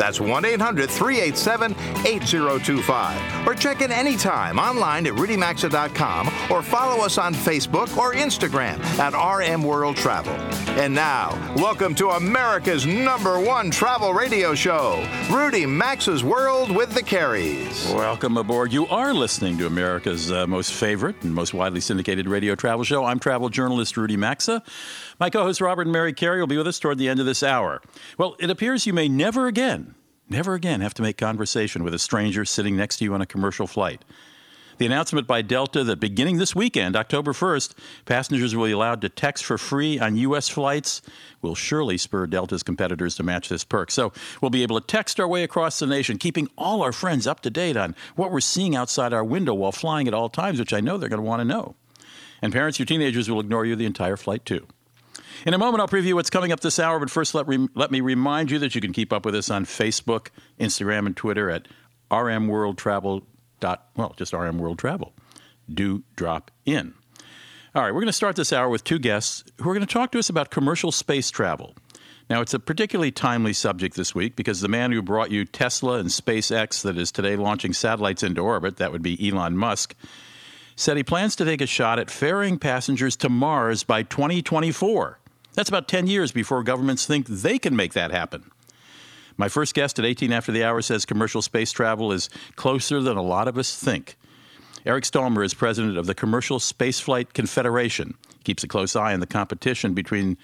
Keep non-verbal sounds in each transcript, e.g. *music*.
That's 1 800 387 8025. Or check in anytime online at rudymaxa.com or follow us on Facebook or Instagram at RM World Travel. And now, welcome to America's number one travel radio show, Rudy Maxa's World with the Careys. Welcome aboard. You are listening to America's uh, most favorite and most widely syndicated radio travel show. I'm travel journalist Rudy Maxa. My co host Robert and Mary Carey will be with us toward the end of this hour. Well, it appears you may never again, never again have to make conversation with a stranger sitting next to you on a commercial flight. The announcement by Delta that beginning this weekend, October 1st, passengers will be allowed to text for free on U.S. flights will surely spur Delta's competitors to match this perk. So we'll be able to text our way across the nation, keeping all our friends up to date on what we're seeing outside our window while flying at all times, which I know they're going to want to know. And parents, your teenagers will ignore you the entire flight, too. In a moment, I'll preview what's coming up this hour, but first, let, re- let me remind you that you can keep up with us on Facebook, Instagram, and Twitter at rmworldtravel. Well, just rmworldtravel. Do drop in. All right, we're going to start this hour with two guests who are going to talk to us about commercial space travel. Now, it's a particularly timely subject this week because the man who brought you Tesla and SpaceX, that is today launching satellites into orbit, that would be Elon Musk, said he plans to take a shot at ferrying passengers to Mars by 2024. That's about 10 years before governments think they can make that happen. My first guest at 18 after the hour says commercial space travel is closer than a lot of us think. Eric Stallmer is president of the Commercial Spaceflight Confederation. He keeps a close eye on the competition between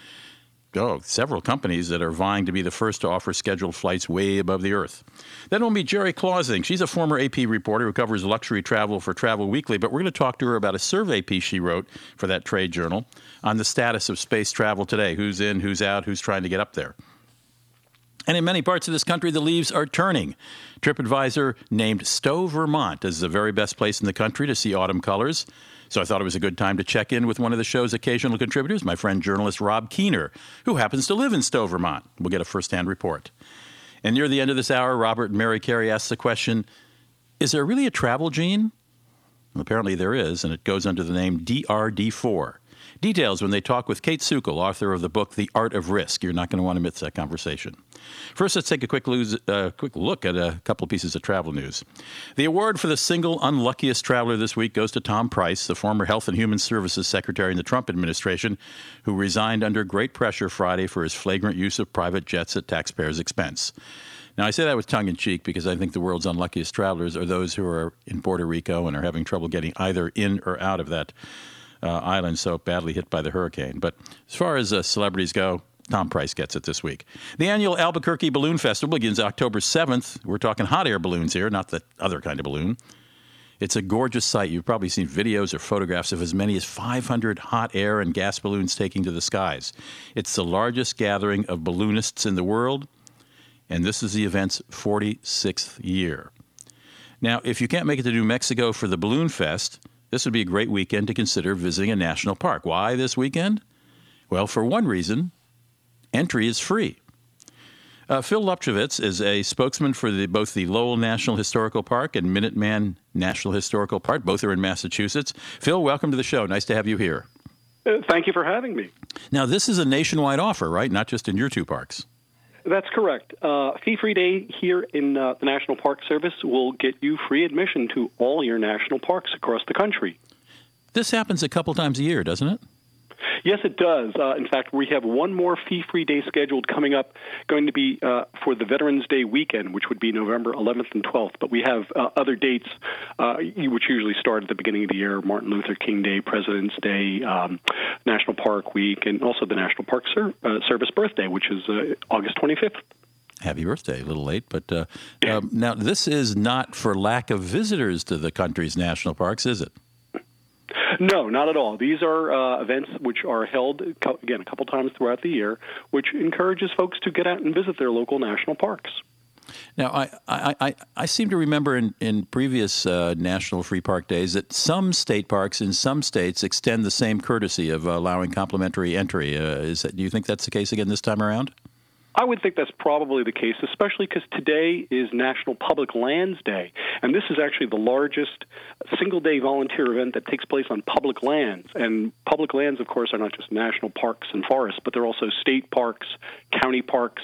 oh, several companies that are vying to be the first to offer scheduled flights way above the Earth. Then we'll meet Jeri Clausing. She's a former AP reporter who covers luxury travel for Travel Weekly, but we're going to talk to her about a survey piece she wrote for that trade journal on the status of space travel today who's in, who's out, who's trying to get up there. And in many parts of this country, the leaves are turning. TripAdvisor named Stowe, Vermont as the very best place in the country to see autumn colors. So I thought it was a good time to check in with one of the show's occasional contributors, my friend journalist Rob Keener, who happens to live in Stowe, Vermont. We'll get a firsthand report. And near the end of this hour, Robert and Mary Carey asks the question Is there really a travel gene? Well, apparently there is, and it goes under the name DRD4. Details when they talk with Kayt Sukel, author of the book The Art of Risk. You're not going to want to miss that conversation. First, let's take a quick, lose, uh, quick look at a couple of pieces of travel news. The award for the single unluckiest traveler this week goes to Tom Price, the former Health and Human Services Secretary in the Trump administration, who resigned under great pressure Friday for his flagrant use of private jets at taxpayers' expense. Now, I say that with tongue in cheek because I think the world's unluckiest travelers are those who are in Puerto Rico and are having trouble getting either in or out of that uh, island so badly hit by the hurricane. But as far as uh, celebrities go, Tom Price gets it this week. The annual Albuquerque Balloon Festival begins October 7th. We're talking hot air balloons here, not the other kind of balloon. It's a gorgeous sight. You've probably seen videos or photographs of as many as 500 hot air and gas balloons taking to the skies. It's the largest gathering of balloonists in the world, and this is the event's 46th year. Now, if you can't make it to New Mexico for the Balloon Fest, this would be a great weekend to consider visiting a national park. Why this weekend? Well, for one reason, entry is free. Uh, Phil Lupsiewicz is a spokesman for the, both the Lowell National Historical Park and Minuteman National Historical Park. Both are in Massachusetts. Phil, welcome to the show. Nice to have you here. Uh, thank you for having me. Now, this is a nationwide offer, right? Not just in your two parks. That's correct. Uh, Fee Free Day here in uh, the National Park Service will get you free admission to all your national parks across the country. This happens a couple times a year, doesn't it? Yes, it does. Uh, in fact, we have one more fee free day scheduled coming up, going to be uh, for the Veterans Day weekend, which would be November 11th and 12th. But we have uh, other dates, uh, which usually start at the beginning of the year Martin Luther King Day, President's Day, um, National Park Week, and also the National Park Ser- uh, Service birthday, which is uh, August 25th. Happy birthday. A little late, but uh, um, now this is not for lack of visitors to the country's national parks, is it? No, not at all. These are uh, events which are held, again, a couple times throughout the year, which encourages folks to get out and visit their local national parks. Now, I, I, I, I, seem to remember in, in previous uh, National Free Park days that some state parks in some states extend the same courtesy of allowing complimentary entry. Uh, is that, do you think that's the case again this time around? I would think that's probably the case, especially because today is National Public Lands Day. And this is actually the largest single day volunteer event that takes place on public lands. And public lands, of course, are not just national parks and forests, but they're also state parks, county parks,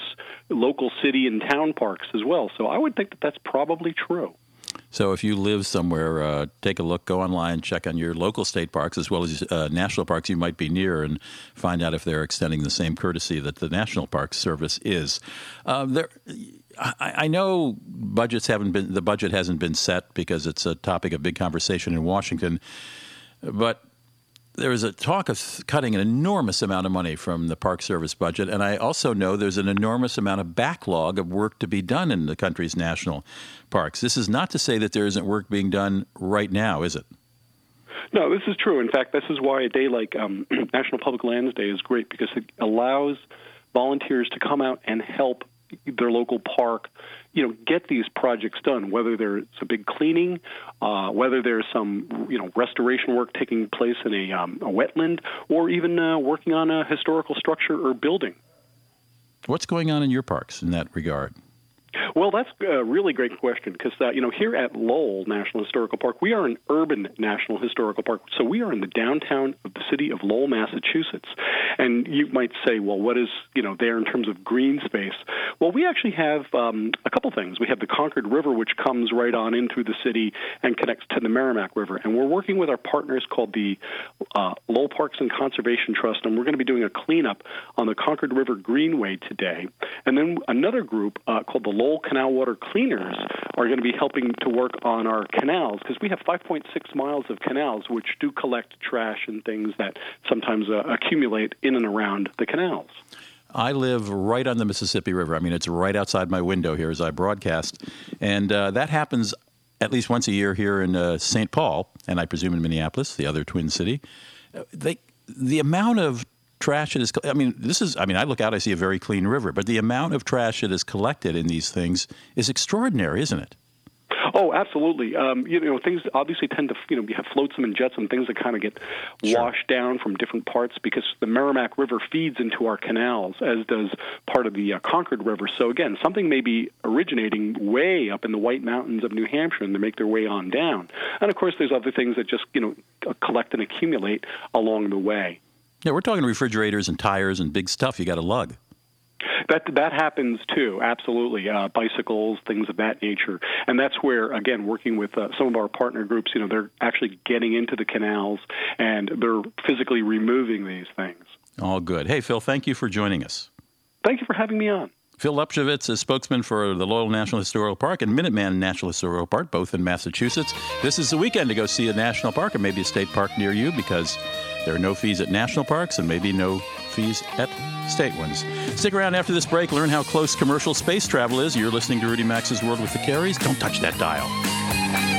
local city and town parks as well. So I would think that that's probably true. So if you live somewhere, uh, take a look, go online, check on your local state parks as well as uh, national parks you might be near, and find out if they're extending the same courtesy that the National Park Service is. Uh, there, I, I, know budgets haven't been the budget hasn't been set because it's a topic of big conversation in Washington, but there is a talk of cutting an enormous amount of money from the Park Service budget, and I also know there's an enormous amount of backlog of work to be done in the country's national parks. This is not to say that there isn't work being done right now, is it? No, this is true. In fact, this is why a day like um, *clears throat* National Public Lands Day is great because it allows volunteers to come out and help their local park, you know, get these projects done. Whether there's a big cleaning, uh, whether there's some, you know, restoration work taking place in a, um, a wetland, or even uh, working on a historical structure or building. What's going on in your parks in that regard? Well, that's a really great question because uh, you know here at Lowell National Historical Park, we are an urban national historical park, so we are in the downtown of the city of Lowell, Massachusetts. And you might say, well, what is you know there in terms of green space? Well, we actually have um, a couple things. We have the Concord River, which comes right on in through the city and connects to the Merrimack River, and we're working with our partners called the uh, Lowell Parks and Conservation Trust, and we're going to be doing a cleanup on the Concord River Greenway today. And then another group uh, called the Lowell Canal Water Cleaners are going to be helping to work on our canals because we have 5.6 miles of canals which do collect trash and things that sometimes uh, accumulate in and around the canals. I live right on the Mississippi River. I mean, it's right outside my window here as I broadcast. And uh, that happens at least once a year here in uh, St. Paul, and I presume in Minneapolis, the other twin city. Uh, they, the amount of trash that is. I mean, this is. I mean, I look out, I see a very clean river, but the amount of trash that is collected in these things is extraordinary, isn't it? Oh, absolutely. Um, you know, things obviously tend to, you know, we have flotsam and jetsam, things that kind of get sure. washed down from different parts because the Merrimack River feeds into our canals, as does part of the uh, Concord River. So again, something may be originating way up in the White Mountains of New Hampshire, and they make their way on down. And of course, there's other things that just, you know, collect and accumulate along the way. Yeah, we're talking refrigerators and tires and big stuff you got to lug. That that happens too, absolutely. Uh, bicycles, things of that nature, and that's where again, working with uh, some of our partner groups, you know, they're actually getting into the canals and they're physically removing these things. All good. Hey, Phil, thank you for joining us. Thank you for having me on. Phil Lupsiewicz is spokesman for the Lowell National Historical Park and Minuteman National Historical Park, both in Massachusetts. This is the weekend to go see a national park and maybe a state park near you because there are no fees at national parks and maybe no fees at state ones. Stick around after this break, learn how close commercial space travel is. You're listening to Rudy Maxa's World with the Careys. Don't touch that dial.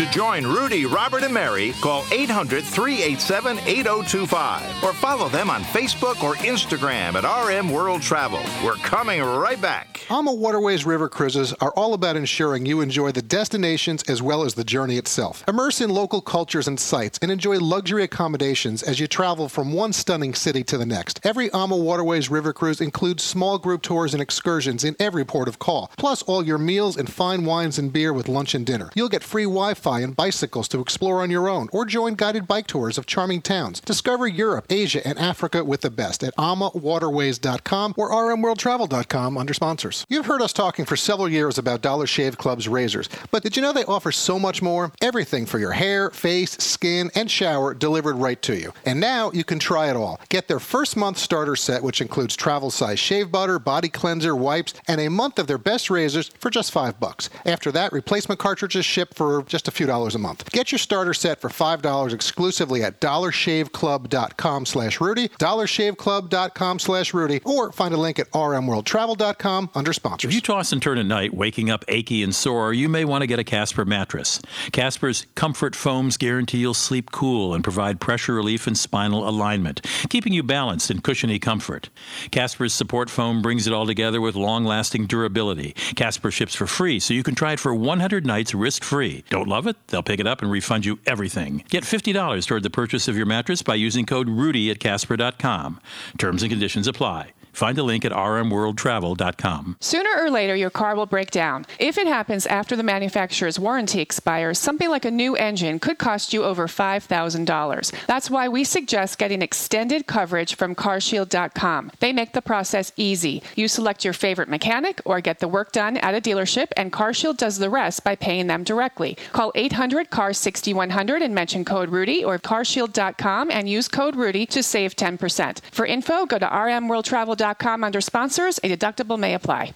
To join Rudy, Robert, and Mary, call 800 387 8025 or follow them on Facebook or Instagram at RM World Travel. We're coming right back. AMA Waterways River Cruises are all about ensuring you enjoy the destinations as well as the journey itself. Immerse in local cultures and sites and enjoy luxury accommodations as you travel from one stunning city to the next. Every AMA Waterways River Cruise includes small group tours and excursions in every port of call, plus all your meals and fine wines and beer with lunch and dinner. You'll get free Wi Fi and bicycles to explore on your own, or join guided bike tours of charming towns. Discover Europe, Asia, and Africa with the best at amawaterways.com or rmworldtravel.com under sponsors. You've heard us talking for several years about Dollar Shave Club's razors, but did you know they offer so much more? Everything for your hair, face, skin, and shower delivered right to you. And now you can try it all. Get their first month starter set, which includes travel size shave butter, body cleanser, wipes, and a month of their best razors for just five bucks. After that, replacement cartridges ship for just a a few dollars a month. Get your starter set for $5 exclusively at dollarshaveclub.com slash Rudy, dollarshaveclub.com slash Rudy, or find a link at rmworldtravel.com under sponsors. If you toss and turn at night, waking up achy and sore, you may want to get a Casper mattress. Casper's comfort foams guarantee you'll sleep cool and provide pressure relief and spinal alignment, keeping you balanced in cushiony comfort. Casper's support foam brings it all together with long lasting durability. Casper ships for free, so you can try it for 100 nights risk free. Don't love it? They'll pick it up and refund you everything. Get $50 toward the purchase of your mattress by using code RUDY at Casper.com. Terms and conditions apply. Find a link at rmworldtravel.com. Sooner or later, your car will break down. If it happens after the manufacturer's warranty expires, something like a new engine could cost you over $5,000. That's why we suggest getting extended coverage from carshield.com. They make the process easy. You select your favorite mechanic or get the work done at a dealership, and CarShield does the rest by paying them directly. Call 800 CAR 6100 and mention code Rudy or carshield.com and use code Rudy to save 10%. For info, go to rmworldtravel.com under sponsors. A deductible may apply.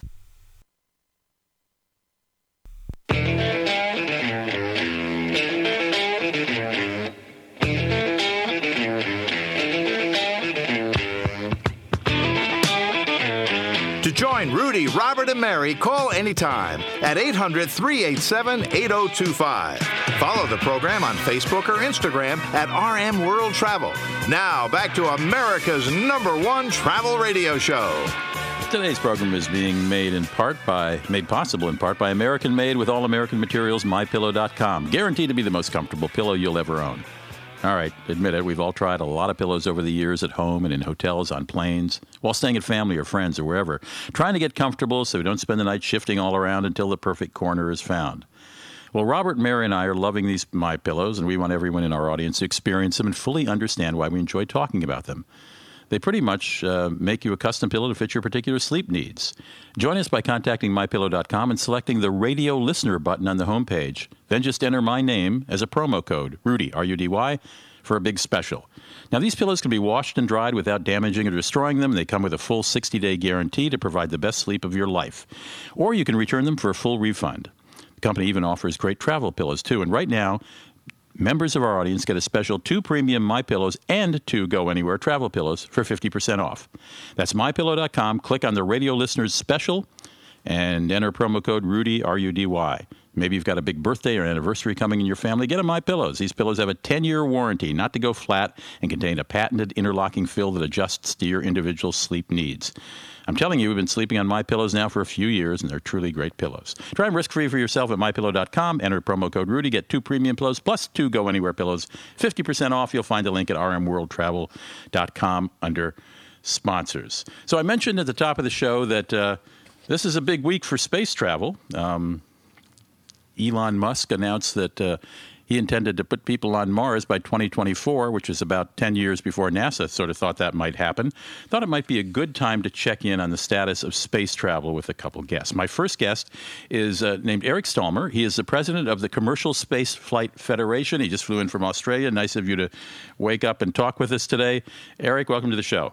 Rudy, Robert, and Mary, call anytime at 800 387 8025. Follow the program on Facebook or Instagram at RM World Travel. Now, back to America's number one travel radio show. Today's program is being made in part by, made possible in part by American Made with all American materials, MyPillow.com. Guaranteed to be the most comfortable pillow you'll ever own. All right, admit it. We've all tried a lot of pillows over the years at home and in hotels, on planes, while staying at family or friends or wherever, trying to get comfortable so we don't spend the night shifting all around until the perfect corner is found. Well, Robert, Mary, and I are loving these My Pillows, and we want everyone in our audience to experience them and fully understand why we enjoy talking about them. They pretty much uh, make you a custom pillow to fit your particular sleep needs. Join us by contacting mypillow.com and selecting the radio listener button on the homepage. Then just enter my name as a promo code, Rudy, R U D Y, for a big special. Now, these pillows can be washed and dried without damaging or destroying them. They come with a full 60 day guarantee to provide the best sleep of your life. Or you can return them for a full refund. The company even offers great travel pillows, too. And right now, members of our audience get a special two premium My Pillows and two Go Anywhere travel pillows for 50% off. That's mypillow.com. Click on the radio listeners special and enter promo code Rudy R U D Y. Maybe you've got a big birthday or anniversary coming in your family. Get them My Pillows. These pillows have a 10-year warranty, not to go flat, and contain a patented interlocking fill that adjusts to your individual sleep needs. I'm telling you, we've been sleeping on My Pillows now for a few years, and they're truly great pillows. Try them risk-free for yourself at mypillow.com. Enter promo code Rudy. Get two premium pillows plus two Go Anywhere pillows, 50% off. You'll find a link at rmworldtravel.com under sponsors. So I mentioned at the top of the show that uh, this is a big week for space travel. Um, Elon Musk announced that uh, he intended to put people on Mars by 2024, which is about 10 years before NASA sort of thought that might happen. Thought it might be a good time to check in on the status of space travel with a couple guests. My first guest is uh, named Eric Stallmer. He is the president of the Commercial Space Flight Federation. He just flew in from Australia. Nice of you to wake up and talk with us today. Eric, welcome to the show.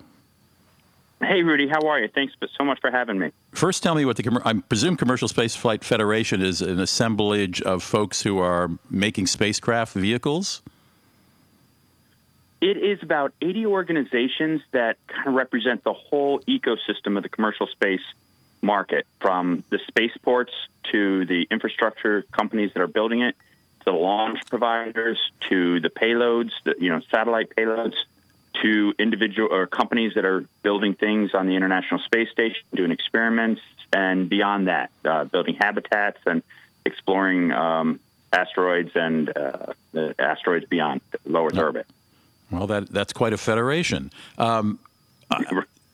Hey, Rudy, how are you? Thanks so much for having me. First, tell me what the I presume Commercial Space Flight Federation is an assemblage of folks who are making spacecraft vehicles. It is about 80 organizations that kind of represent the whole ecosystem of the commercial space market, from the spaceports to the infrastructure companies that are building it, to the launch providers, to the payloads, the, you know, satellite payloads to individual or companies that are building things on the International Space Station, doing experiments, and beyond that, uh, building habitats and exploring um, asteroids and uh, the asteroids beyond low Earth orbit. Well, that that's quite a federation. Um,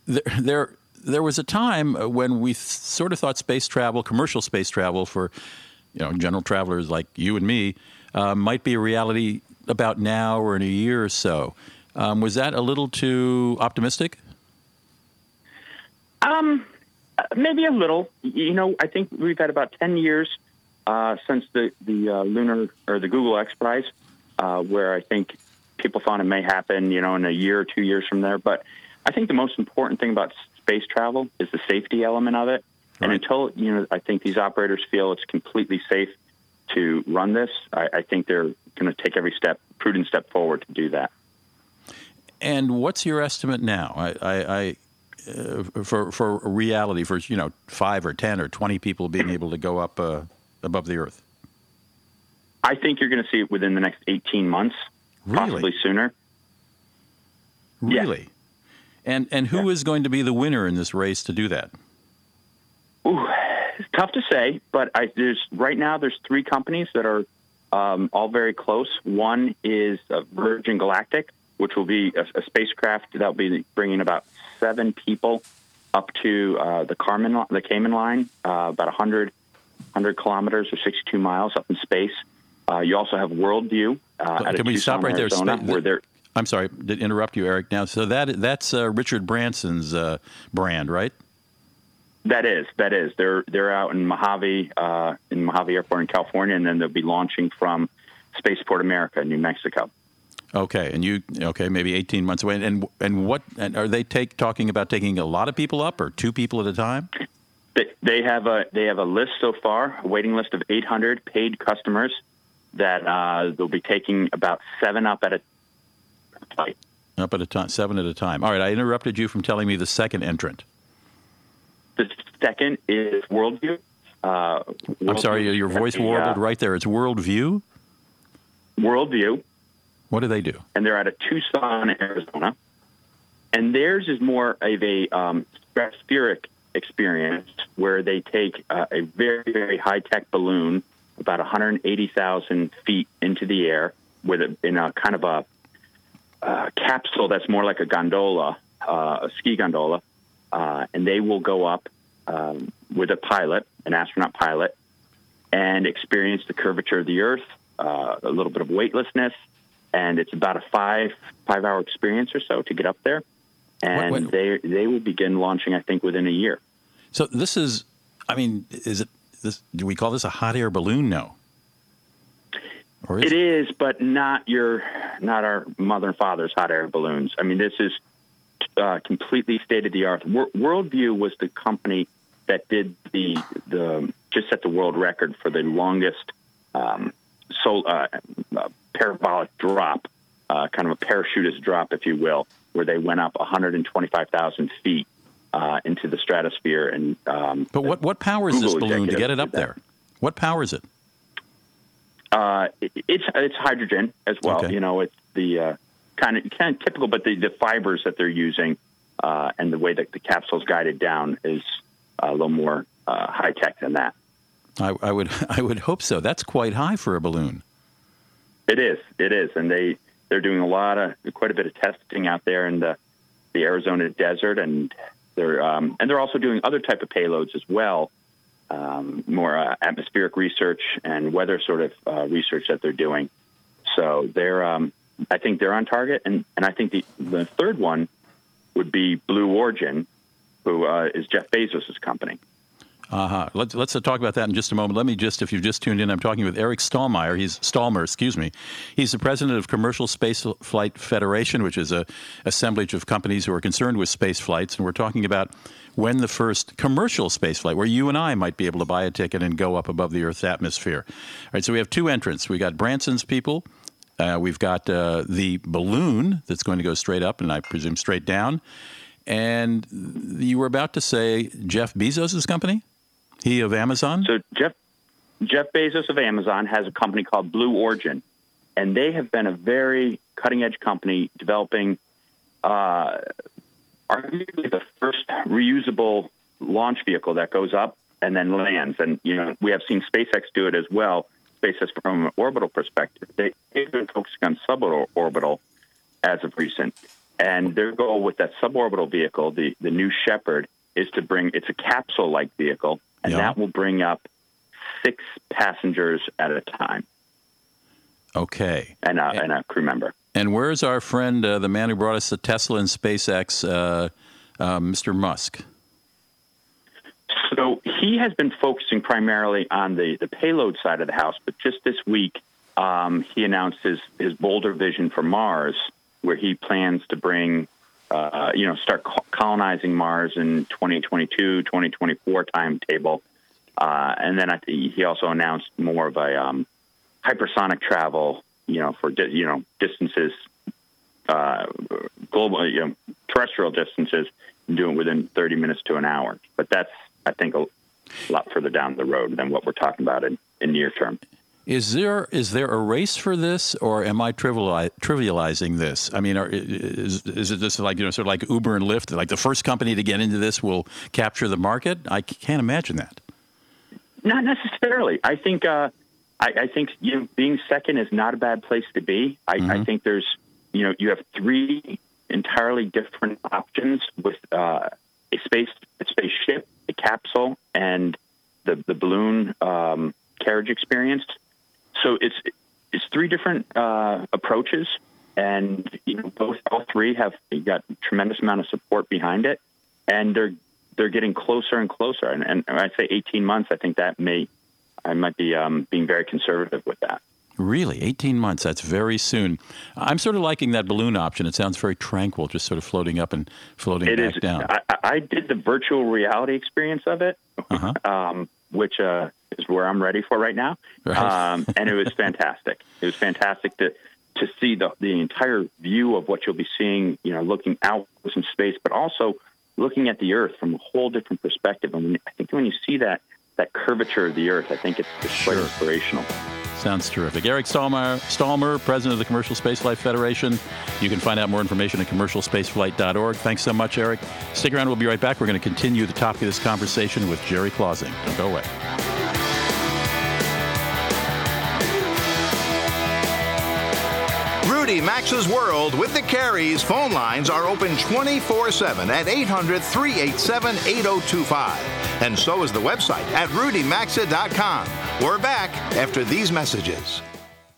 there, there, there was a time when we sort of thought space travel, commercial space travel for you know general travelers like you and me, uh, might be a reality about now or in a year or so. Um, was that a little too optimistic? Um, maybe a little. You know, I think we've had about ten years uh, since the the uh, lunar or the Google X Prize, uh, where I think people thought it may happen. You know, in a year or two years from there. But I think the most important thing about space travel is the safety element of it. Right. And until you know, I think these operators feel it's completely safe to run this. I, I think they're going to take every step, prudent step forward to do that. And what's your estimate now? I, I, I uh, for for reality, for you know, five or ten or twenty people being able to go up uh, above the Earth. I think you're going to see it within the next 18 months, really? possibly sooner. Really? yeah. And and who yeah. is going to be the winner in this race to do that? Ooh, it's tough to say, but I, there's right now there's three companies that are um, all very close. One is uh, Virgin Galactic, which will be a, a spacecraft that will be bringing about seven people up to uh, the Carmen, the Kármán line, uh, about 100, 100 kilometers or 62 miles up in space. Uh, you also have Worldview. Uh, Can we Tucson, stop right Arizona, there? Where they're, I'm sorry to interrupt you, Eric. Now, so that that's uh, Richard Branson's uh, brand, right? That is, that is. They're they're out in Mojave, uh, in Mojave Airport in California, and then they'll be launching from Spaceport America, New Mexico. Okay, and you okay? Maybe eighteen months away. And and what and are they take talking about taking a lot of people up or two people at a time? They, they have a they have a list so far, a waiting list of 800 paid customers that uh, they'll be taking about seven up at a time. Up at a time, seven at a time. All right, I interrupted you from telling me the second entrant. The second is Worldview. Uh, Worldview I'm sorry, your voice the, warbled uh, right there. It's Worldview. Worldview. What do they do? And they're out of Tucson, Arizona. And theirs is more of a um, stratospheric experience where they take uh, a very, very high tech balloon about 180,000 feet into the air with a, in a kind of a uh, capsule that's more like a gondola, uh, a ski gondola, uh, and they will go up um, with a pilot, an astronaut pilot, and experience the curvature of the Earth, uh, a little bit of weightlessness, and it's about a five five hour experience or so to get up there, and they they will begin launching, I think, within a year. So this is, I mean, is it this? Do we call this a hot air balloon? No. Is it, it is, but not your, not our mother and father's hot air balloons. I mean, this is uh, completely state of the art. Worldview was the company that did the the just set the world record for the longest um, so, uh, parabolic drop, uh, kind of a parachutist drop, if you will, where they went up 125,000 feet uh, into the stratosphere. And um, but what what powers Google this balloon to get it up there? What powers it? Uh, it's it's hydrogen as well. Okay. You know, it's the uh, kind of kind of typical, but the, the fibers that they're using uh, and the way that the capsule is guided down is a little more uh, high tech than that. I, I, would *laughs* I would hope so. That's quite high for a balloon. It is. It is, and they they're doing a lot of quite a bit of testing out there in the the Arizona desert, and they're um, and they're also doing other type of payloads as well um, more uh, atmospheric research and weather sort of uh, research that they're doing. So they're, um, I think they're on target, and, and I think the the third one would be Blue Origin, who uh, is Jeff Bezos' company. Uh-huh. Let's let's talk about that in just a moment. Let me just, if you've just tuned in, I'm talking with Eric Stallmeyer. He's Stallmer, excuse me. He's the president of Commercial Space Flight Federation, which is a assemblage of companies who are concerned with space flights, and we're talking about when the first commercial space flight, where you and I might be able to buy a ticket and go up above the Earth's atmosphere. All right. So we have two entrants. We got Branson's people. Uh, we've got uh, the balloon that's going to go straight up, and I presume straight down. And you were about to say Jeff Bezos' company? He of Amazon? So Jeff Jeff Bezos of Amazon has a company called Blue Origin, and they have been a very cutting edge company developing uh, arguably the first reusable launch vehicle that goes up and then lands. And you know we have seen SpaceX do it as well. SpaceX from an orbital perspective, they, they've been focusing on suborbital as of recent. And their goal with that suborbital vehicle, the, the New Shepard, is to bring it's a capsule like vehicle and yeah. that will bring up six passengers at a time. Okay. And a, and, and a crew member. And where's our friend, uh, the man who brought us the Tesla and SpaceX, uh, uh, Mr. Musk? So he has been focusing primarily on the, the payload side of the house, but just this week um, he announced his, his bolder vision for Mars, where he plans to bring uh, you know, start colonizing Mars in 2022, 2024 timetable. Uh, and then I he also announced more of a um, hypersonic travel, you know, for di- you know distances, uh, global, you know, terrestrial distances, and do it within 30 minutes to an hour. But that's, I think, a lot further down the road than what we're talking about in, in near term. Is there is there a race for this, or am I triviali- trivializing this? I mean, are, is is it just like you know, sort of like Uber and Lyft? Like the first company to get into this will capture the market? I can't imagine that. Not necessarily. I think uh, I, I, think you know, being second is not a bad place to be. I, mm-hmm. I, think there's you know you have three entirely different options with uh, a space a spaceship, a capsule, and the the balloon um, carriage experience so it's it's three different uh, approaches, and you know both all three have got tremendous amount of support behind it, and they're they're getting closer and closer. And, and I say 18 months, I think that may I might be um, being very conservative with that. Really, 18 months, that's very soon. I'm sort of liking that balloon option. It sounds very tranquil, just sort of floating up and floating it back is, down. I, I, did the virtual reality experience of it, uh-huh. um, which uh, is where I'm ready for right now. Right. Um, and it was fantastic. It was fantastic to to see the the entire view of what you'll be seeing. You know, looking out from space, but also looking at the Earth from a whole different perspective. And when, I think when you see that that curvature of the Earth, I think it's, it's sure. quite inspirational. Sounds terrific. Eric Stallmer, Stallmer, president of the Commercial Spaceflight Federation. You can find out more information at commercialspaceflight.org. Thanks so much, Eric. Stick around. We'll be right back. We're going to continue the topic of this conversation with Jeri Clausing. Don't go away. Rudy Maxa's World with the Careys phone lines are open 24 7 at 800 387 8025. And so is the website at rudymaxa.com. We're back after these messages.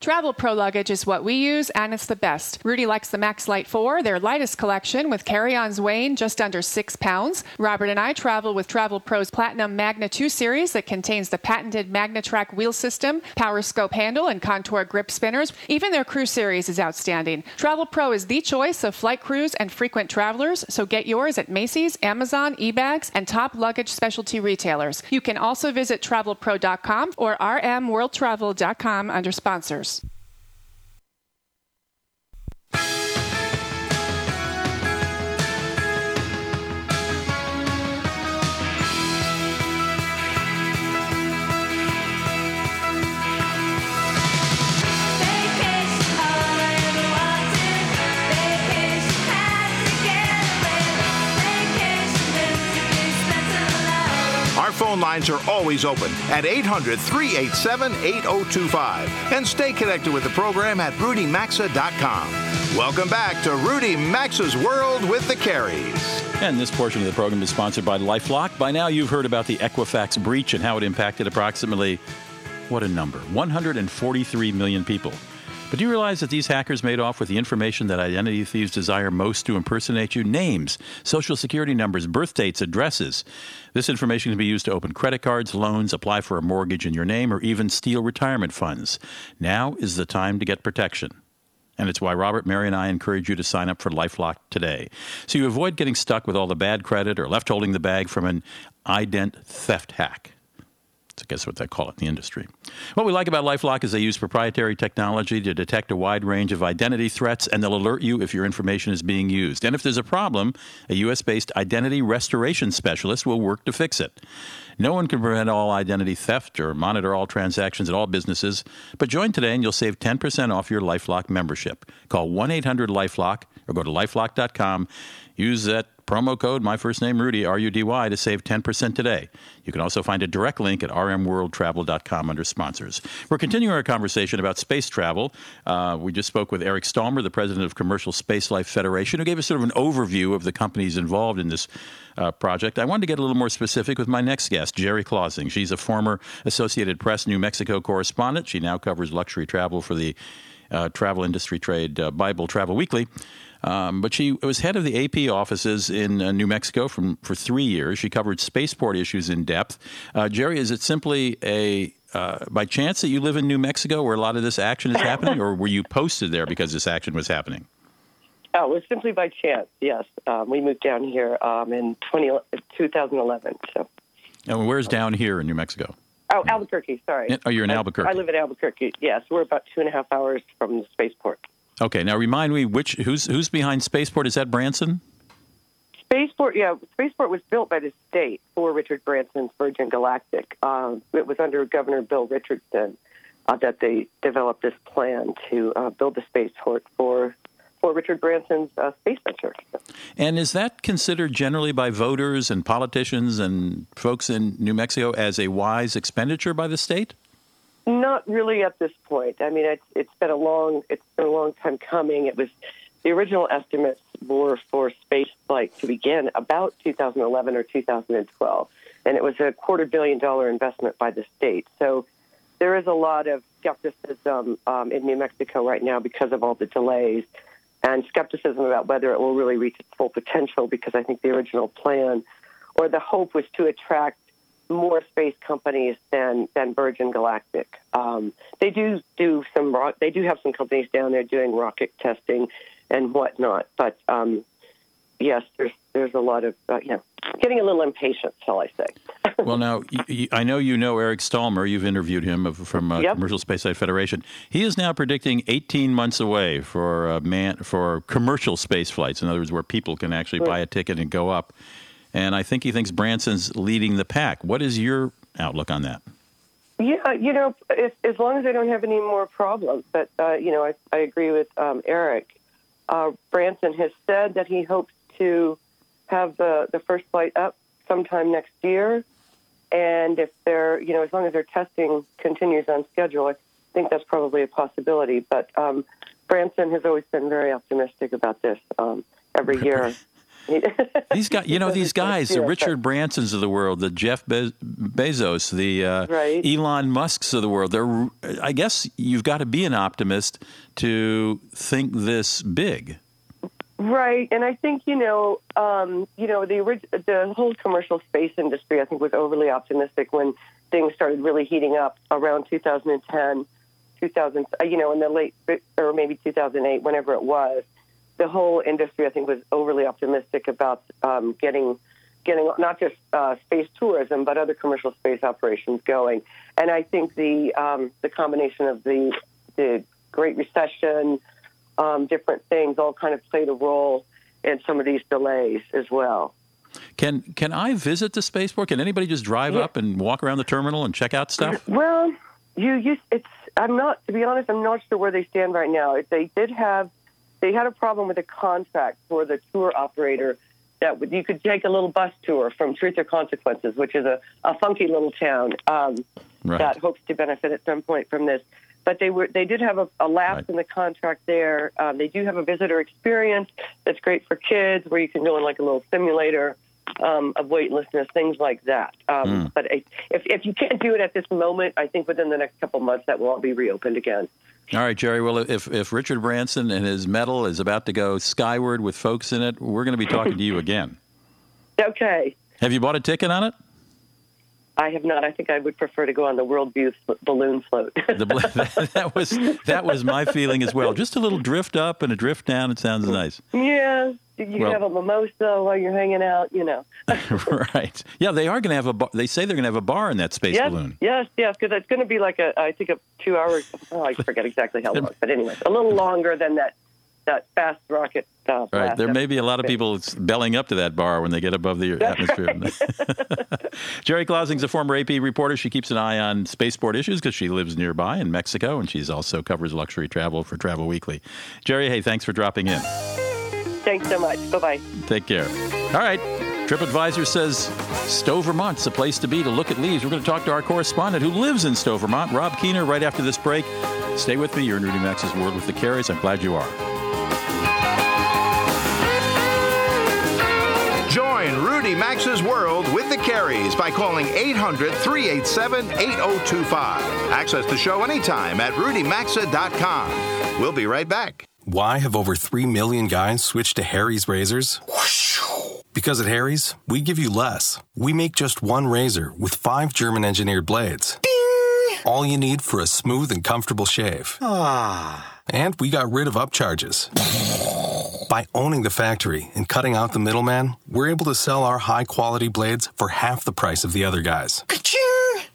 Travel Pro luggage is what we use, and it's the best. Rudy likes the Max Light 4, their lightest collection, with carry-ons weighing just under six pounds. Robert and I travel with Travel Pro's Platinum Magna 2 series that contains the patented MagnaTrack wheel system, power scope handle, and contour grip spinners. Even their Crew series is outstanding. Travel Pro is the choice of flight crews and frequent travelers, so get yours at Macy's, Amazon, eBags, and top luggage specialty retailers. You can also visit travelpro.com or rmworldtravel.com under sponsors. Phone lines are always open at 800 387 8025. And stay connected with the program at rudymaxa.com. Welcome back to Rudy Maxa's World with the Careys. And this portion of the program is sponsored by Lifelock. By now, you've heard about the Equifax breach and how it impacted approximately, what a number, 143 million people. But do you realize that these hackers made off with the information that identity thieves desire most to impersonate you? Names, social security numbers, birth dates, addresses. This information can be used to open credit cards, loans, apply for a mortgage in your name, or even steal retirement funds. Now is the time to get protection. And it's why Robert, Mary, and I encourage you to sign up for Lifelock today. So you avoid getting stuck with all the bad credit or left holding the bag from an ident theft hack. I guess what they call it in the industry. What we like about Lifelock is they use proprietary technology to detect a wide range of identity threats, and they'll alert you if your information is being used. And if there's a problem, a U.S. based identity restoration specialist will work to fix it. No one can prevent all identity theft or monitor all transactions at all businesses, but join today and you'll save 10% off your Lifelock membership. Call 1 800 Lifelock or go to lifelock.com. Use that promo code, my first name Rudy, R U D Y, to save 10% today. You can also find a direct link at rmworldtravel.com under sponsors. We're continuing our conversation about space travel. Uh, we just spoke with Eric Stallmer, the president of Commercial Spaceflight Federation, who gave us sort of an overview of the companies involved in this uh, project. I wanted to get a little more specific with my next guest, Jeri Clausing. She's a former Associated Press New Mexico correspondent. She now covers luxury travel for the uh, travel industry trade uh, Bible Travel Weekly. Um, but she was head of the AP offices in uh, New Mexico from, for three years. She covered spaceport issues in depth. Uh, Jeri, is it simply a uh, by chance that you live in New Mexico where a lot of this action is happening, or were you posted there because this action was happening? Oh, it was simply by chance. Yes, um, we moved down here um, in 20, 2011. So. And where's down here in New Mexico? Oh, Albuquerque. Sorry. Oh, you're in I, Albuquerque. I live in Albuquerque. Yes, we're about two and a half hours from the spaceport. Okay, now remind me which who's who's behind Spaceport? Is that Branson? Spaceport, yeah, Spaceport was built by the state for Richard Branson's Virgin Galactic. Um, it was under Governor Bill Richardson uh, that they developed this plan to uh, build the spaceport for for Richard Branson's uh, space venture. And is that considered generally by voters and politicians and folks in New Mexico as a wise expenditure by the state? Not really at this point. I mean, it's it's been a long it's been a long time coming. It was the original estimates were for space flight to begin about 2011 or 2012, and it was a quarter billion dollar investment by the state. So there is a lot of skepticism um, in New Mexico right now because of all the delays and skepticism about whether it will really reach its full potential. Because I think the original plan or the hope was to attract more space companies than than Virgin Galactic. Um, they do do some rock. They do have some companies down there doing rocket testing and whatnot. But um, yes, there's there's a lot of uh, you know getting a little impatient, shall I say? *laughs* well, now I know you know Eric Stallmer. You've interviewed him from uh, yep. Commercial Spaceflight Federation. He is now predicting 18 months away for uh, man for commercial space flights. In other words, where people can actually buy a ticket and go up and I think he thinks Branson's leading the pack. What is your outlook on that? Yeah, you know, if, as long as I don't have any more problems. But, uh, you know, I, I agree with um, Eric. Uh, Branson has said that he hopes to have the, the first flight up sometime next year. And if they're, you know, as long as their testing continues on schedule, I think that's probably a possibility. But um, Branson has always been very optimistic about this um, every year. *laughs* these guys, you know, these guys, the Richard Bransons of the world, the Jeff Be- Bezos, the uh, right. Elon Musk's of the world. They're, I guess, you've got to be an optimist to think this big. Right, and I think you know, um, you know, the the whole commercial space industry, I think, was overly optimistic when things started really heating up around 2010, 2000, you know, in the late or maybe 2008, whenever it was the whole industry, I think, was overly optimistic about um, getting getting not just uh, space tourism but other commercial space operations going. And I think the um, the combination of the the Great Recession, um, different things, all kind of played a role in some of these delays as well. Can can I visit the spaceport? Can anybody just drive yeah. up and walk around the terminal and check out stuff? *clears throat* Well, you, you it's I'm not to be honest. I'm not sure where they stand right now. They did have they had a problem with a contract for the tour operator that you could take a little bus tour from Truth or Consequences, which is a, a funky little town um, right. that hopes to benefit at some point from this. But they were they did have a, a lapse right. in the contract there. Um, they do have a visitor experience that's great for kids, where you can go in like a little simulator um, of weightlessness, things like that. Um, mm. But if if you can't do it at this moment, I think within the next couple months that will all be reopened again. All right, Jeri. Well, if, if Richard Branson and his medal is about to go skyward with folks in it, we're going to be talking to you again. *laughs* Okay. Have you bought a ticket on it? I have not. I think I would prefer to go on the Worldview balloon float. *laughs* the, *laughs* that, was that was my feeling as well. Just a little drift up and a drift down. It sounds nice. Yeah, you well, have a mimosa while you're hanging out. You know. *laughs* right. Yeah, they are going to have a. Bar. They say they're going to have a bar in that space yes, balloon. Yes, yes, because it's going to be like a. I think a two hours. Oh, I forget exactly how long, but anyway, a little longer than that that fast rocket uh, Right. There may be a lot of people belling up to that bar when they get above the *laughs* atmosphere. *laughs* Jeri Clausing's a former AP reporter. She keeps an eye on spaceport issues because she lives nearby in Mexico, and she's also covers luxury travel for Travel Weekly. Jeri, hey, thanks for dropping in. Thanks so much. Bye bye. Take care. All right. TripAdvisor says Stowe, Vermont's the place to be to look at leaves. We're going to talk to our correspondent who lives in Stowe, Vermont, Rob Keener, right after this break. Stay with me. You're in Rudy Maxa's World with the Careys. I'm glad you are. Join Rudy Maxa's World with the Careys by calling 800 387 8025. Access the show anytime at rudymaxa.com. We'll be right back. Why have over 3 million guys switched to Harry's razors? Because at Harry's, we give you less. We make just one razor with five German engineered blades. All you need for a smooth and comfortable shave. Ah. And we got rid of upcharges. By owning the factory and cutting out the middleman, we're able to sell our high quality blades for half the price of the other guys.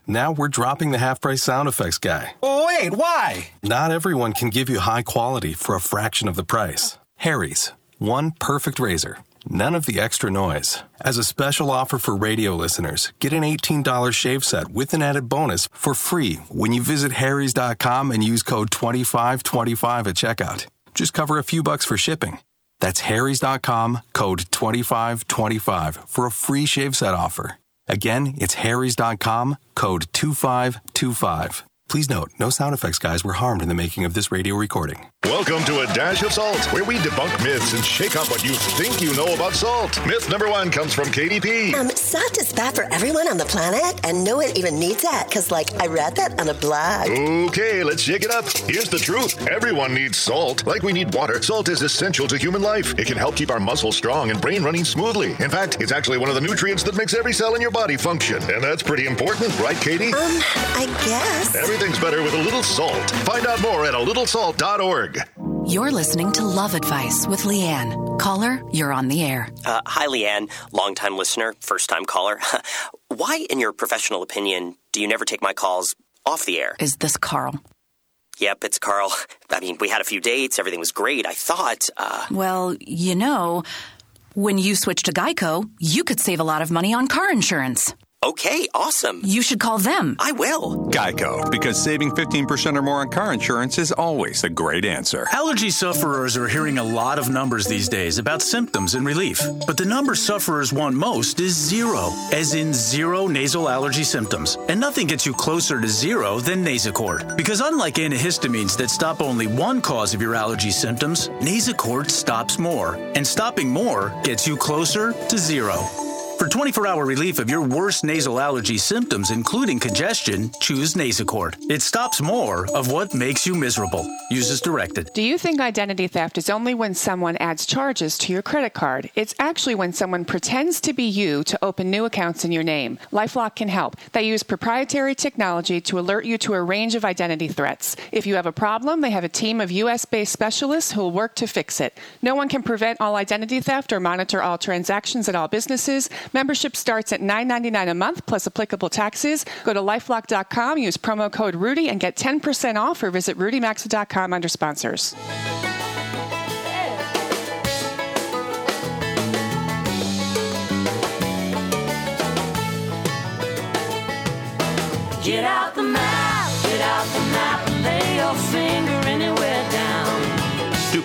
Now we're dropping the half price sound effects guy. Oh wait, why? Not everyone can give you high quality for a fraction of the price. Harry's, one perfect razor. None of the extra noise. As a special offer for radio listeners, get an $18 shave set with an added bonus for free when you visit harrys.com and use code 2525 at checkout. Just cover a few bucks for shipping. That's harrys.com, code 2525 for a free shave set offer. Again, it's harrys.com, code 2525. Please note, no sound effects guys were harmed in the making of this radio recording. Welcome to A Dash of Salt, where we debunk myths and shake up what you think you know about salt. Myth number one comes from KDP. Um, salt is bad for everyone on the planet, and no one even needs that, because, like, I read that on a blog. Okay, let's shake it up. Here's the truth everyone needs salt. Like we need water, salt is essential to human life. It can help keep our muscles strong and brain running smoothly. In fact, it's actually one of the nutrients that makes every cell in your body function. And that's pretty important, right, Katie? Um, I guess. Everything's better with a little salt. Find out more at a little littlesalt.org. You're listening to Love Advice with Leanne. Caller, you're on the air. Uh, hi, Leanne, longtime listener, first time caller. *laughs* Why, in your professional opinion, do you never take my calls off the air? Is this Carl? Yep, it's Carl. *laughs* I mean, we had a few dates, everything was great. I thought, uh. Well, you know, when you switch to Geico, you could save a lot of money on car insurance. Okay, awesome. You should call them. I will. Geico, because saving 15% or more on car insurance is always a great answer. Allergy sufferers are hearing a lot of numbers these days about symptoms and relief. But the number sufferers want most is zero, as in zero nasal allergy symptoms. And nothing gets you closer to zero than Nasacort. Because unlike antihistamines that stop only one cause of your allergy symptoms, Nasacort stops more. And stopping more gets you closer to zero. For 24 hour relief of your worst nasal allergy symptoms, including congestion, choose Nasacort. It stops more of what makes you miserable. Use as directed. Do you think identity theft is only when someone adds charges to your credit card? It's actually when someone pretends to be you to open new accounts in your name. Lifelock can help. They use proprietary technology to alert you to a range of identity threats. If you have a problem, they have a team of US based specialists who will work to fix it. No one can prevent all identity theft or monitor all transactions at all businesses. Membership starts at $9.99 a month plus applicable taxes. Go to lifelock.com, use promo code Rudy, and get 10% off or visit rudymaxa.com under sponsors. Get out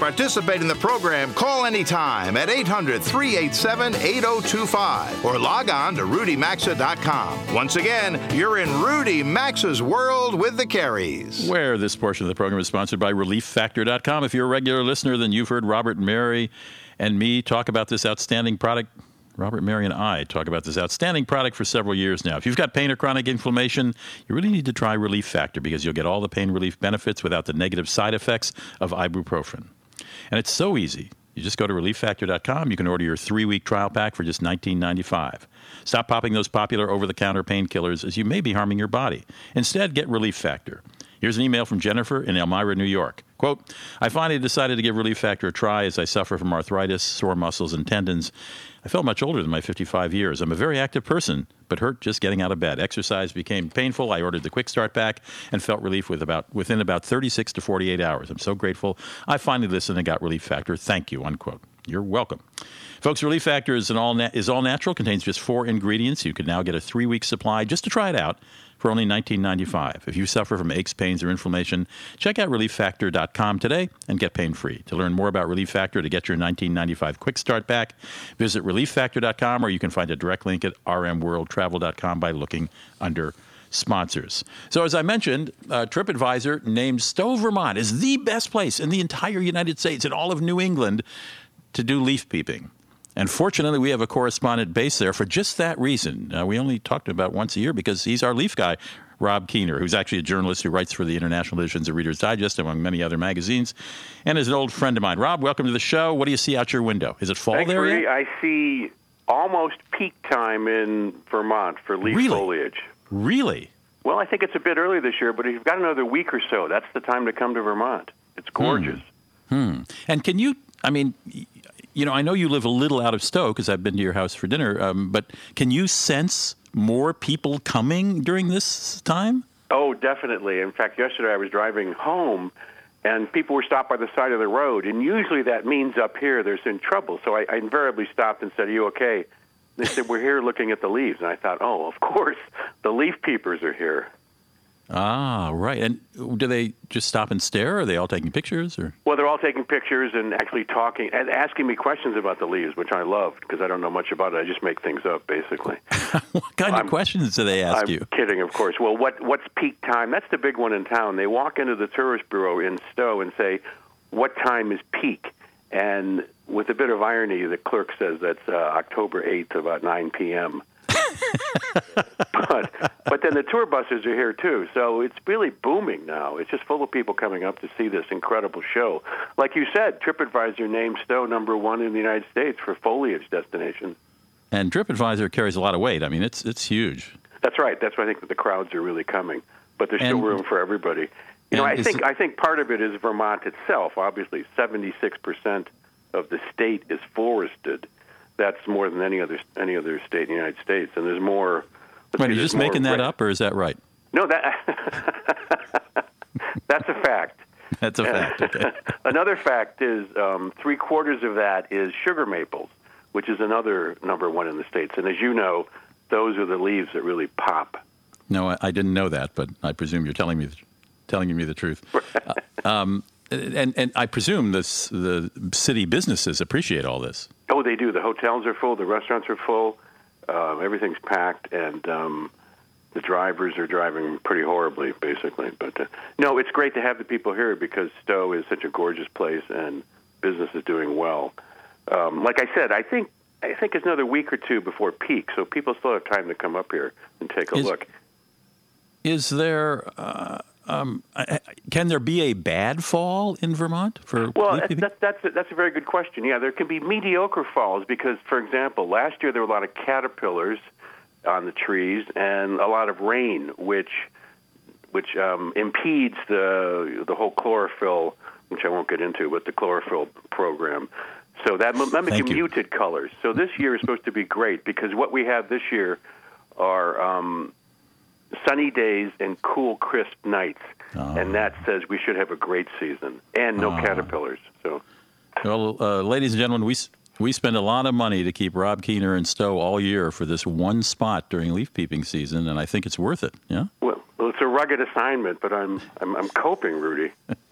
participate in the program, call anytime at 800 387 8025 or log on to rudymaxa.com. Once again, you're in Rudy Maxa's world with the Careys. Where this portion of the program is sponsored by ReliefFactor.com. If you're a regular listener, then you've heard Robert Mary and me talk about this outstanding product. Robert, Mary, and I talk about this outstanding product for several years now. If you've got pain or chronic inflammation, you really need to try Relief Factor because you'll get all the pain relief benefits without the negative side effects of ibuprofen. And it's so easy. You just go to relieffactor.com. You can order your three week trial pack for just $19.95. Stop popping those popular over the counter painkillers as you may be harming your body. Instead, get Relief Factor. Here's an email from Jennifer in Elmira, New York. Quote, I finally decided to give Relief Factor a try as I suffer from arthritis, sore muscles, and tendons. I felt much older than my 55 years. I'm a very active person, but hurt just getting out of bed. Exercise became painful. I ordered the Quick Start Pack and felt relief with about, within about 36 to 48 hours. I'm so grateful. I finally listened and got Relief Factor. Thank you, unquote. You're welcome. Folks, Relief Factor is, all na- is all natural, contains just four ingredients. You can now get a three week supply just to try it out for only $19.95. If you suffer from aches, pains, or inflammation, check out relieffactor.com today and get pain free. To learn more about Relief Factor to get your $19.95 quick start back, visit relieffactor.com or you can find a direct link at rmworldtravel.com by looking under sponsors. So, as I mentioned, uh, TripAdvisor named Stowe, Vermont as the best place in the entire United States and all of New England to do leaf peeping. And fortunately, we have a correspondent based there for just that reason. Uh, we only talked about once a year because he's our leaf guy, Rob Kiener, who's actually a journalist who writes for the international editions of Reader's Digest, among many other magazines, and is an old friend of mine. Rob, welcome to the show. What do you see out your window? Is it fall Thanks, there yet? I see almost peak time in Vermont for leaf Really? foliage. Really? Well, I think it's a bit early this year, but if you've got another week or so, that's the time to come to Vermont. It's gorgeous. Hmm. And can you, I mean, you know, I know you live a little out of Stowe because I've been to your house for dinner, um, but can you sense more people coming during this time? Oh, definitely. In fact, yesterday I was driving home, and people were stopped by the side of the road, and usually that means up here there's in trouble. So I, I invariably stopped and said, "Are you okay?" They said, "We're here looking at the leaves," and I thought, "Oh, of course, the leaf peepers are here." Ah, right. And do they just stop and stare? Or are they all taking pictures? Or Well, they're all taking pictures and actually talking and asking me questions about the leaves, which I love because I don't know much about it. I just make things up, basically. *laughs* what kind of questions do they ask I'm you? kidding, of course. Well, what what's peak time? That's the big one in town. They walk into the tourist bureau in Stowe and say, "What time is peak?" And with a bit of irony, the clerk says that's uh, October eighth, about nine p.m. but but then the tour buses are here too, so it's really booming now. It's just full of people coming up to see this incredible show. Like you said, TripAdvisor named Stowe number one in the United States for foliage destinations. And TripAdvisor carries a lot of weight. I mean, it's it's huge. That's right. That's why I think that the crowds are really coming. But there's still And- room for everybody. You know, I think it- I think part of it is Vermont itself. Obviously, 76 percent of the state is forested. That's more than any other any other state in the United States. And there's more. Wait, are you just making that ra- up, or is that right? No, that *laughs* that's a fact. That's a fact. *laughs* Okay. Another fact is um, three quarters of that is sugar maples, which is another number one in the states. And as you know, those are the leaves that really pop. No, I, I didn't know that, but I presume you're telling me the, telling me the truth. *laughs* Uh, um, and and I presume this the city businesses appreciate all this. Oh, they do. The hotels are full. The restaurants are full. Uh, everything's packed, and um, the drivers are driving pretty horribly, basically. But uh, no, it's great to have the people here because Stowe is such a gorgeous place, and business is doing well. Um, like I said, I think I think it's another week or two before peak, so people still have time to come up here and take a Is- look. Is there? Uh, um, can there be a bad fall in Vermont for Well, that's, that's, a, that's a very good question. Yeah, there can be mediocre falls because, for example, last year there were a lot of caterpillars on the trees and a lot of rain, which which um, impedes the the whole chlorophyll, which I won't get into, but the chlorophyll program. So that that Thank muted colors. So this year is supposed to be great because what we have this year are um, sunny days and cool, crisp nights, and that says we should have a great season and no Ah. caterpillars. So. Well, uh, ladies and gentlemen, we we spend a lot of money to keep Rob Kiener and Stowe all year for this one spot during leaf peeping season, and I think it's worth it. Yeah. Well, well, it's a rugged assignment, but I'm I'm, I'm coping, Rudy. *laughs*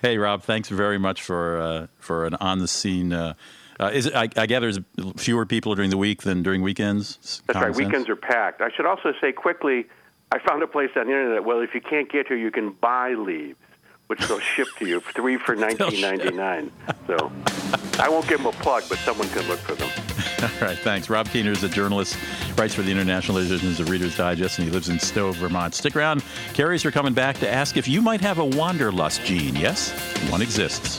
Hey, Rob, thanks very much for uh, for an on the scene. Uh, is it, I, I gather there's fewer people during the week than during weekends. That's right. sense? Weekends are packed. I should also say quickly, I found a place on the internet. Well, if you can't get here, you can buy leaves, which they'll ship to you, three for *laughs* nineteen ninety nine. So I won't give them a plug, but someone can look for them. *laughs* All right, thanks. Rob Kiener is a journalist, writes for the international editions of Reader's Digest, and he lives in Stowe, Vermont. Stick around. Careys are coming back to ask if you might have a wanderlust gene. Yes, one exists.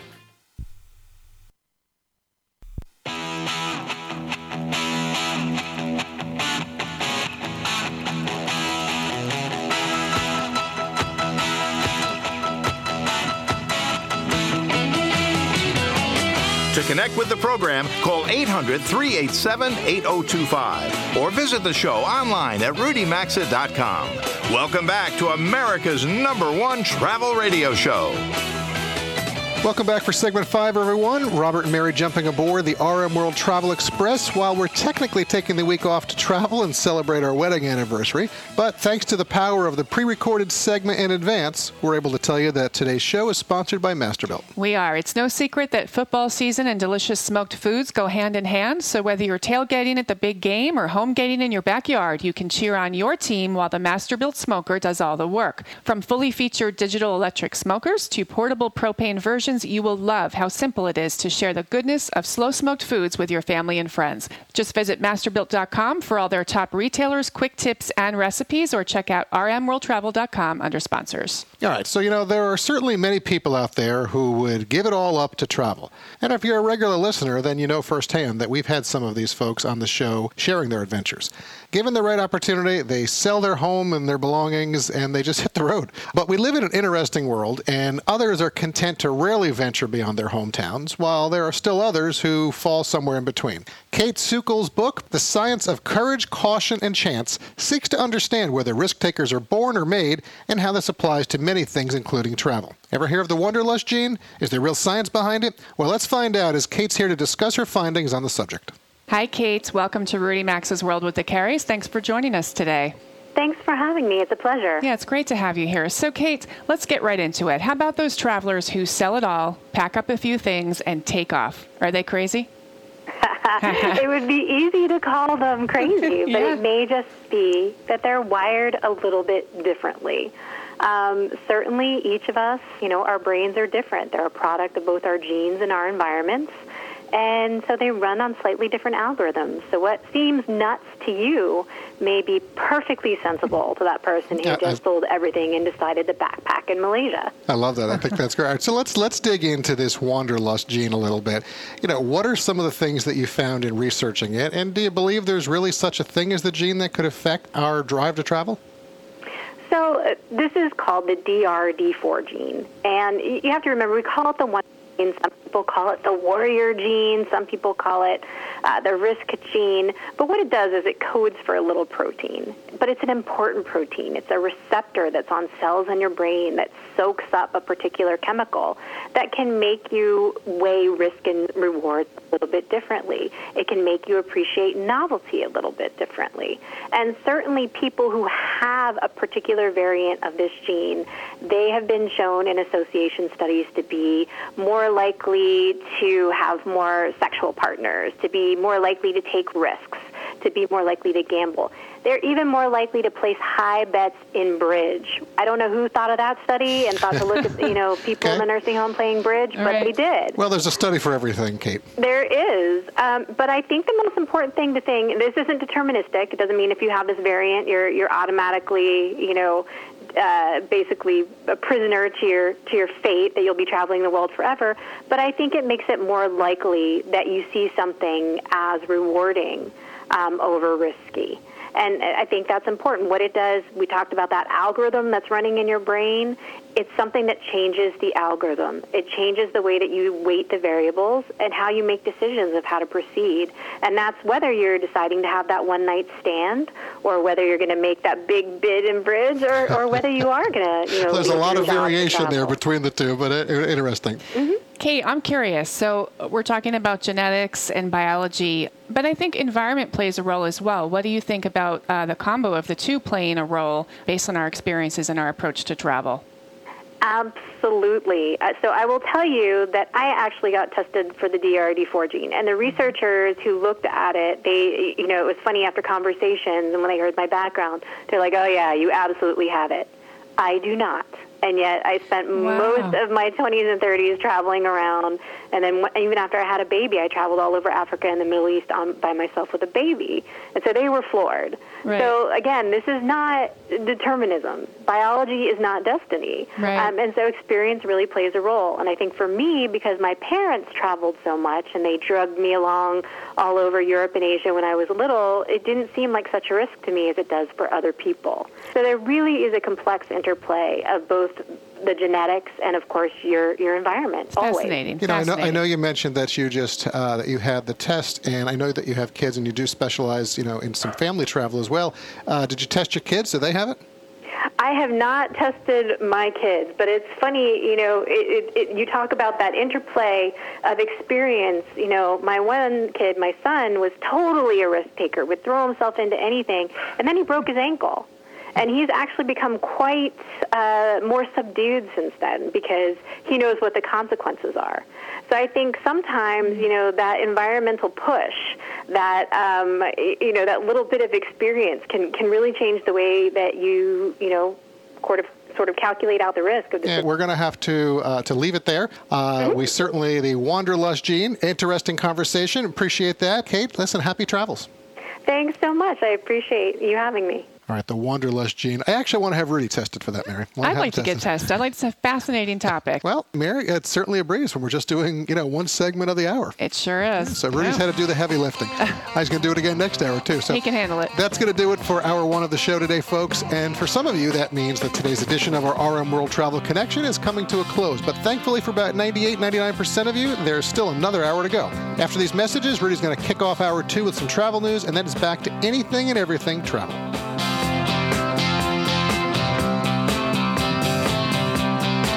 Connect with the program, call 800 387 8025 or visit the show online at rudymaxa.com. Welcome back to America's number one travel radio show. Welcome back for segment five, everyone. Robert and Mary jumping aboard the RM World Travel Express while we're technically taking the week off to travel and celebrate our wedding anniversary. But thanks to the power of the pre recorded segment in advance, we're able to tell you that today's show is sponsored by Masterbuilt. We are. It's no secret that football season and delicious smoked foods go hand in hand. So whether you're tailgating at the big game or home gating in your backyard, you can cheer on your team while the Masterbuilt smoker does all the work. From fully featured digital electric smokers to portable propane versions, you will love how simple it is to share the goodness of slow smoked foods with your family and friends. Just visit masterbuilt.com for all their top retailers, quick tips, and recipes, or check out rmworldtravel.com under sponsors. All right, so you know, there are certainly many people out there who would give it all up to travel. And if you're a regular listener, then you know firsthand that we've had some of these folks on the show sharing their adventures. Given the right opportunity, they sell their home and their belongings and they just *laughs* hit the road. But we live in an interesting world, and others are content to rarely venture beyond their hometowns, while there are still others who fall somewhere in between. Kayt Sukel's book, The Science of Courage, Caution, and Chance, seeks to understand whether risk takers are born or made and how this applies to many things, including travel. Ever hear of the Wanderlust gene? Is there real science behind it? Well, let's find out as Kayt's here to discuss her findings on the subject. Hi, Kayt. Welcome to Rudy Maxa's World with the Careys. Thanks for joining us today. Thanks for having me. It's a pleasure. Yeah, it's great to have you here. So, Kayt, let's get right into it. How about those travelers who sell it all, pack up a few things, and take off? Are they crazy? *laughs* it would be easy to call them crazy, *laughs* but Yeah. it may just be that they're wired a little bit differently. Um, certainly, each of us, you know, our brains are different. They're a product of both our genes and our environments. And so they run on slightly different algorithms. So what seems nuts to you may be perfectly sensible to that person who Yeah, just I- sold everything and decided to backpack in Malaysia. I love that. I think that's great. Right, so let's let's dig into this wanderlust gene a little bit. You know, what are some of the things that you found in researching it, and do you believe there's really such a thing as the gene that could affect our drive to travel? So uh, this is called the DRD4 gene, and you have to remember we call it the one gene. Some people call it the warrior gene. Some people call it uh, the risk gene. But what it does is it codes for a little protein. But it's an important protein. It's a receptor that's on cells in your brain that soaks up a particular chemical that can make you weigh risk and reward a little bit differently. It can make you appreciate novelty a little bit differently. And certainly people who have a particular variant of this gene, they have been shown in association studies to be more likely to have more sexual partners, to be more likely to take risks, to be more likely to gamble. They're even more likely to place high bets in bridge. I don't know who thought of that study and thought to look at you know *laughs* people in the nursing home playing bridge, but they did. Well, there's a study for everything, Kayt. There is, um, but I think the most important thing to think this isn't deterministic. It doesn't mean if you have this variant, you're you're automatically, you know, uh, basically a prisoner to your to your fate that you'll be traveling the world forever. But I think it makes it more likely that you see something as rewarding um, over risky. And I think that's important. What it does, we talked about that algorithm that's running in your brain. It's something that changes the algorithm. It changes the way that you weight the variables and how you make decisions of how to proceed. And that's whether you're deciding to have that one night stand or whether you're going to make that big bid in bridge or, or whether you are going to, you know, There's a lot of variation there between the two, but uh, interesting. Kayt, I'm curious. So, uh, we're talking about genetics and biology, but I think environment plays a role as well. What do you think about uh, the combo of the two playing a role based on our experiences and our approach to travel? Absolutely. Uh, so I will tell you that I actually got tested for the DRD4 gene, and the researchers who looked at it, they, you know, it was funny after conversations, and when they heard my background, they're like, "Oh yeah, you absolutely have it." I do not. And yet, I spent most of my 20s and 30s traveling around. And then, wh- even after I had a baby, I traveled all over Africa and the Middle East on, by myself with a baby. And so they were floored. Right. So, again, this is not determinism. Biology is not destiny. Right. Um, and so experience really plays a role. And I think for me, because my parents traveled so much and they drugged me along all over Europe and Asia when I was little, it didn't seem like such a risk to me as it does for other people. So there really is a complex interplay of both both the genetics and, of course, your your environment. Fascinating. You know, I know, I know you mentioned that you just uh, that you had the test, and I know that you have kids, and you do specialize, you know, in some family travel as well. Uh, did you test your kids? Do they have it? I have not tested my kids, but it's funny, you know, it, it, it, you talk about that interplay of experience. You know, my one kid, my son, was totally a risk taker, would throw himself into anything, and then he broke his ankle. And he's actually become quite uh, more subdued since then because he knows what the consequences are. So I think sometimes, you know, that environmental push, that um, you know, that little bit of experience can can really change the way that you, you know, sort of sort of calculate out the risk of this. And we're going to have to uh, to leave it there. Uh, Mm-hmm. We certainly the wanderlust gene. Interesting conversation. Appreciate that, Kayt. Listen, happy travels. Thanks so much. I appreciate you having me. All right, the wanderlust gene. I actually want to have Rudy tested for that, Mary. I'd like to get tested. I'd like it's a fascinating topic. Well, Mary, it's certainly a breeze when we're just doing, you know, one segment of the hour. It sure is. So Rudy's Yeah. had to do the heavy lifting. He's going to do it again next hour too. So He can handle it. That's going to do it for hour one of the show today, folks. And for some of you, that means that today's edition of our RM World Travel Connection is coming to a close. But thankfully, for about 98, 99% of you, there's still another hour to go. After these messages, Rudy's going to kick off hour two with some travel news, and then it's back to anything and everything travel.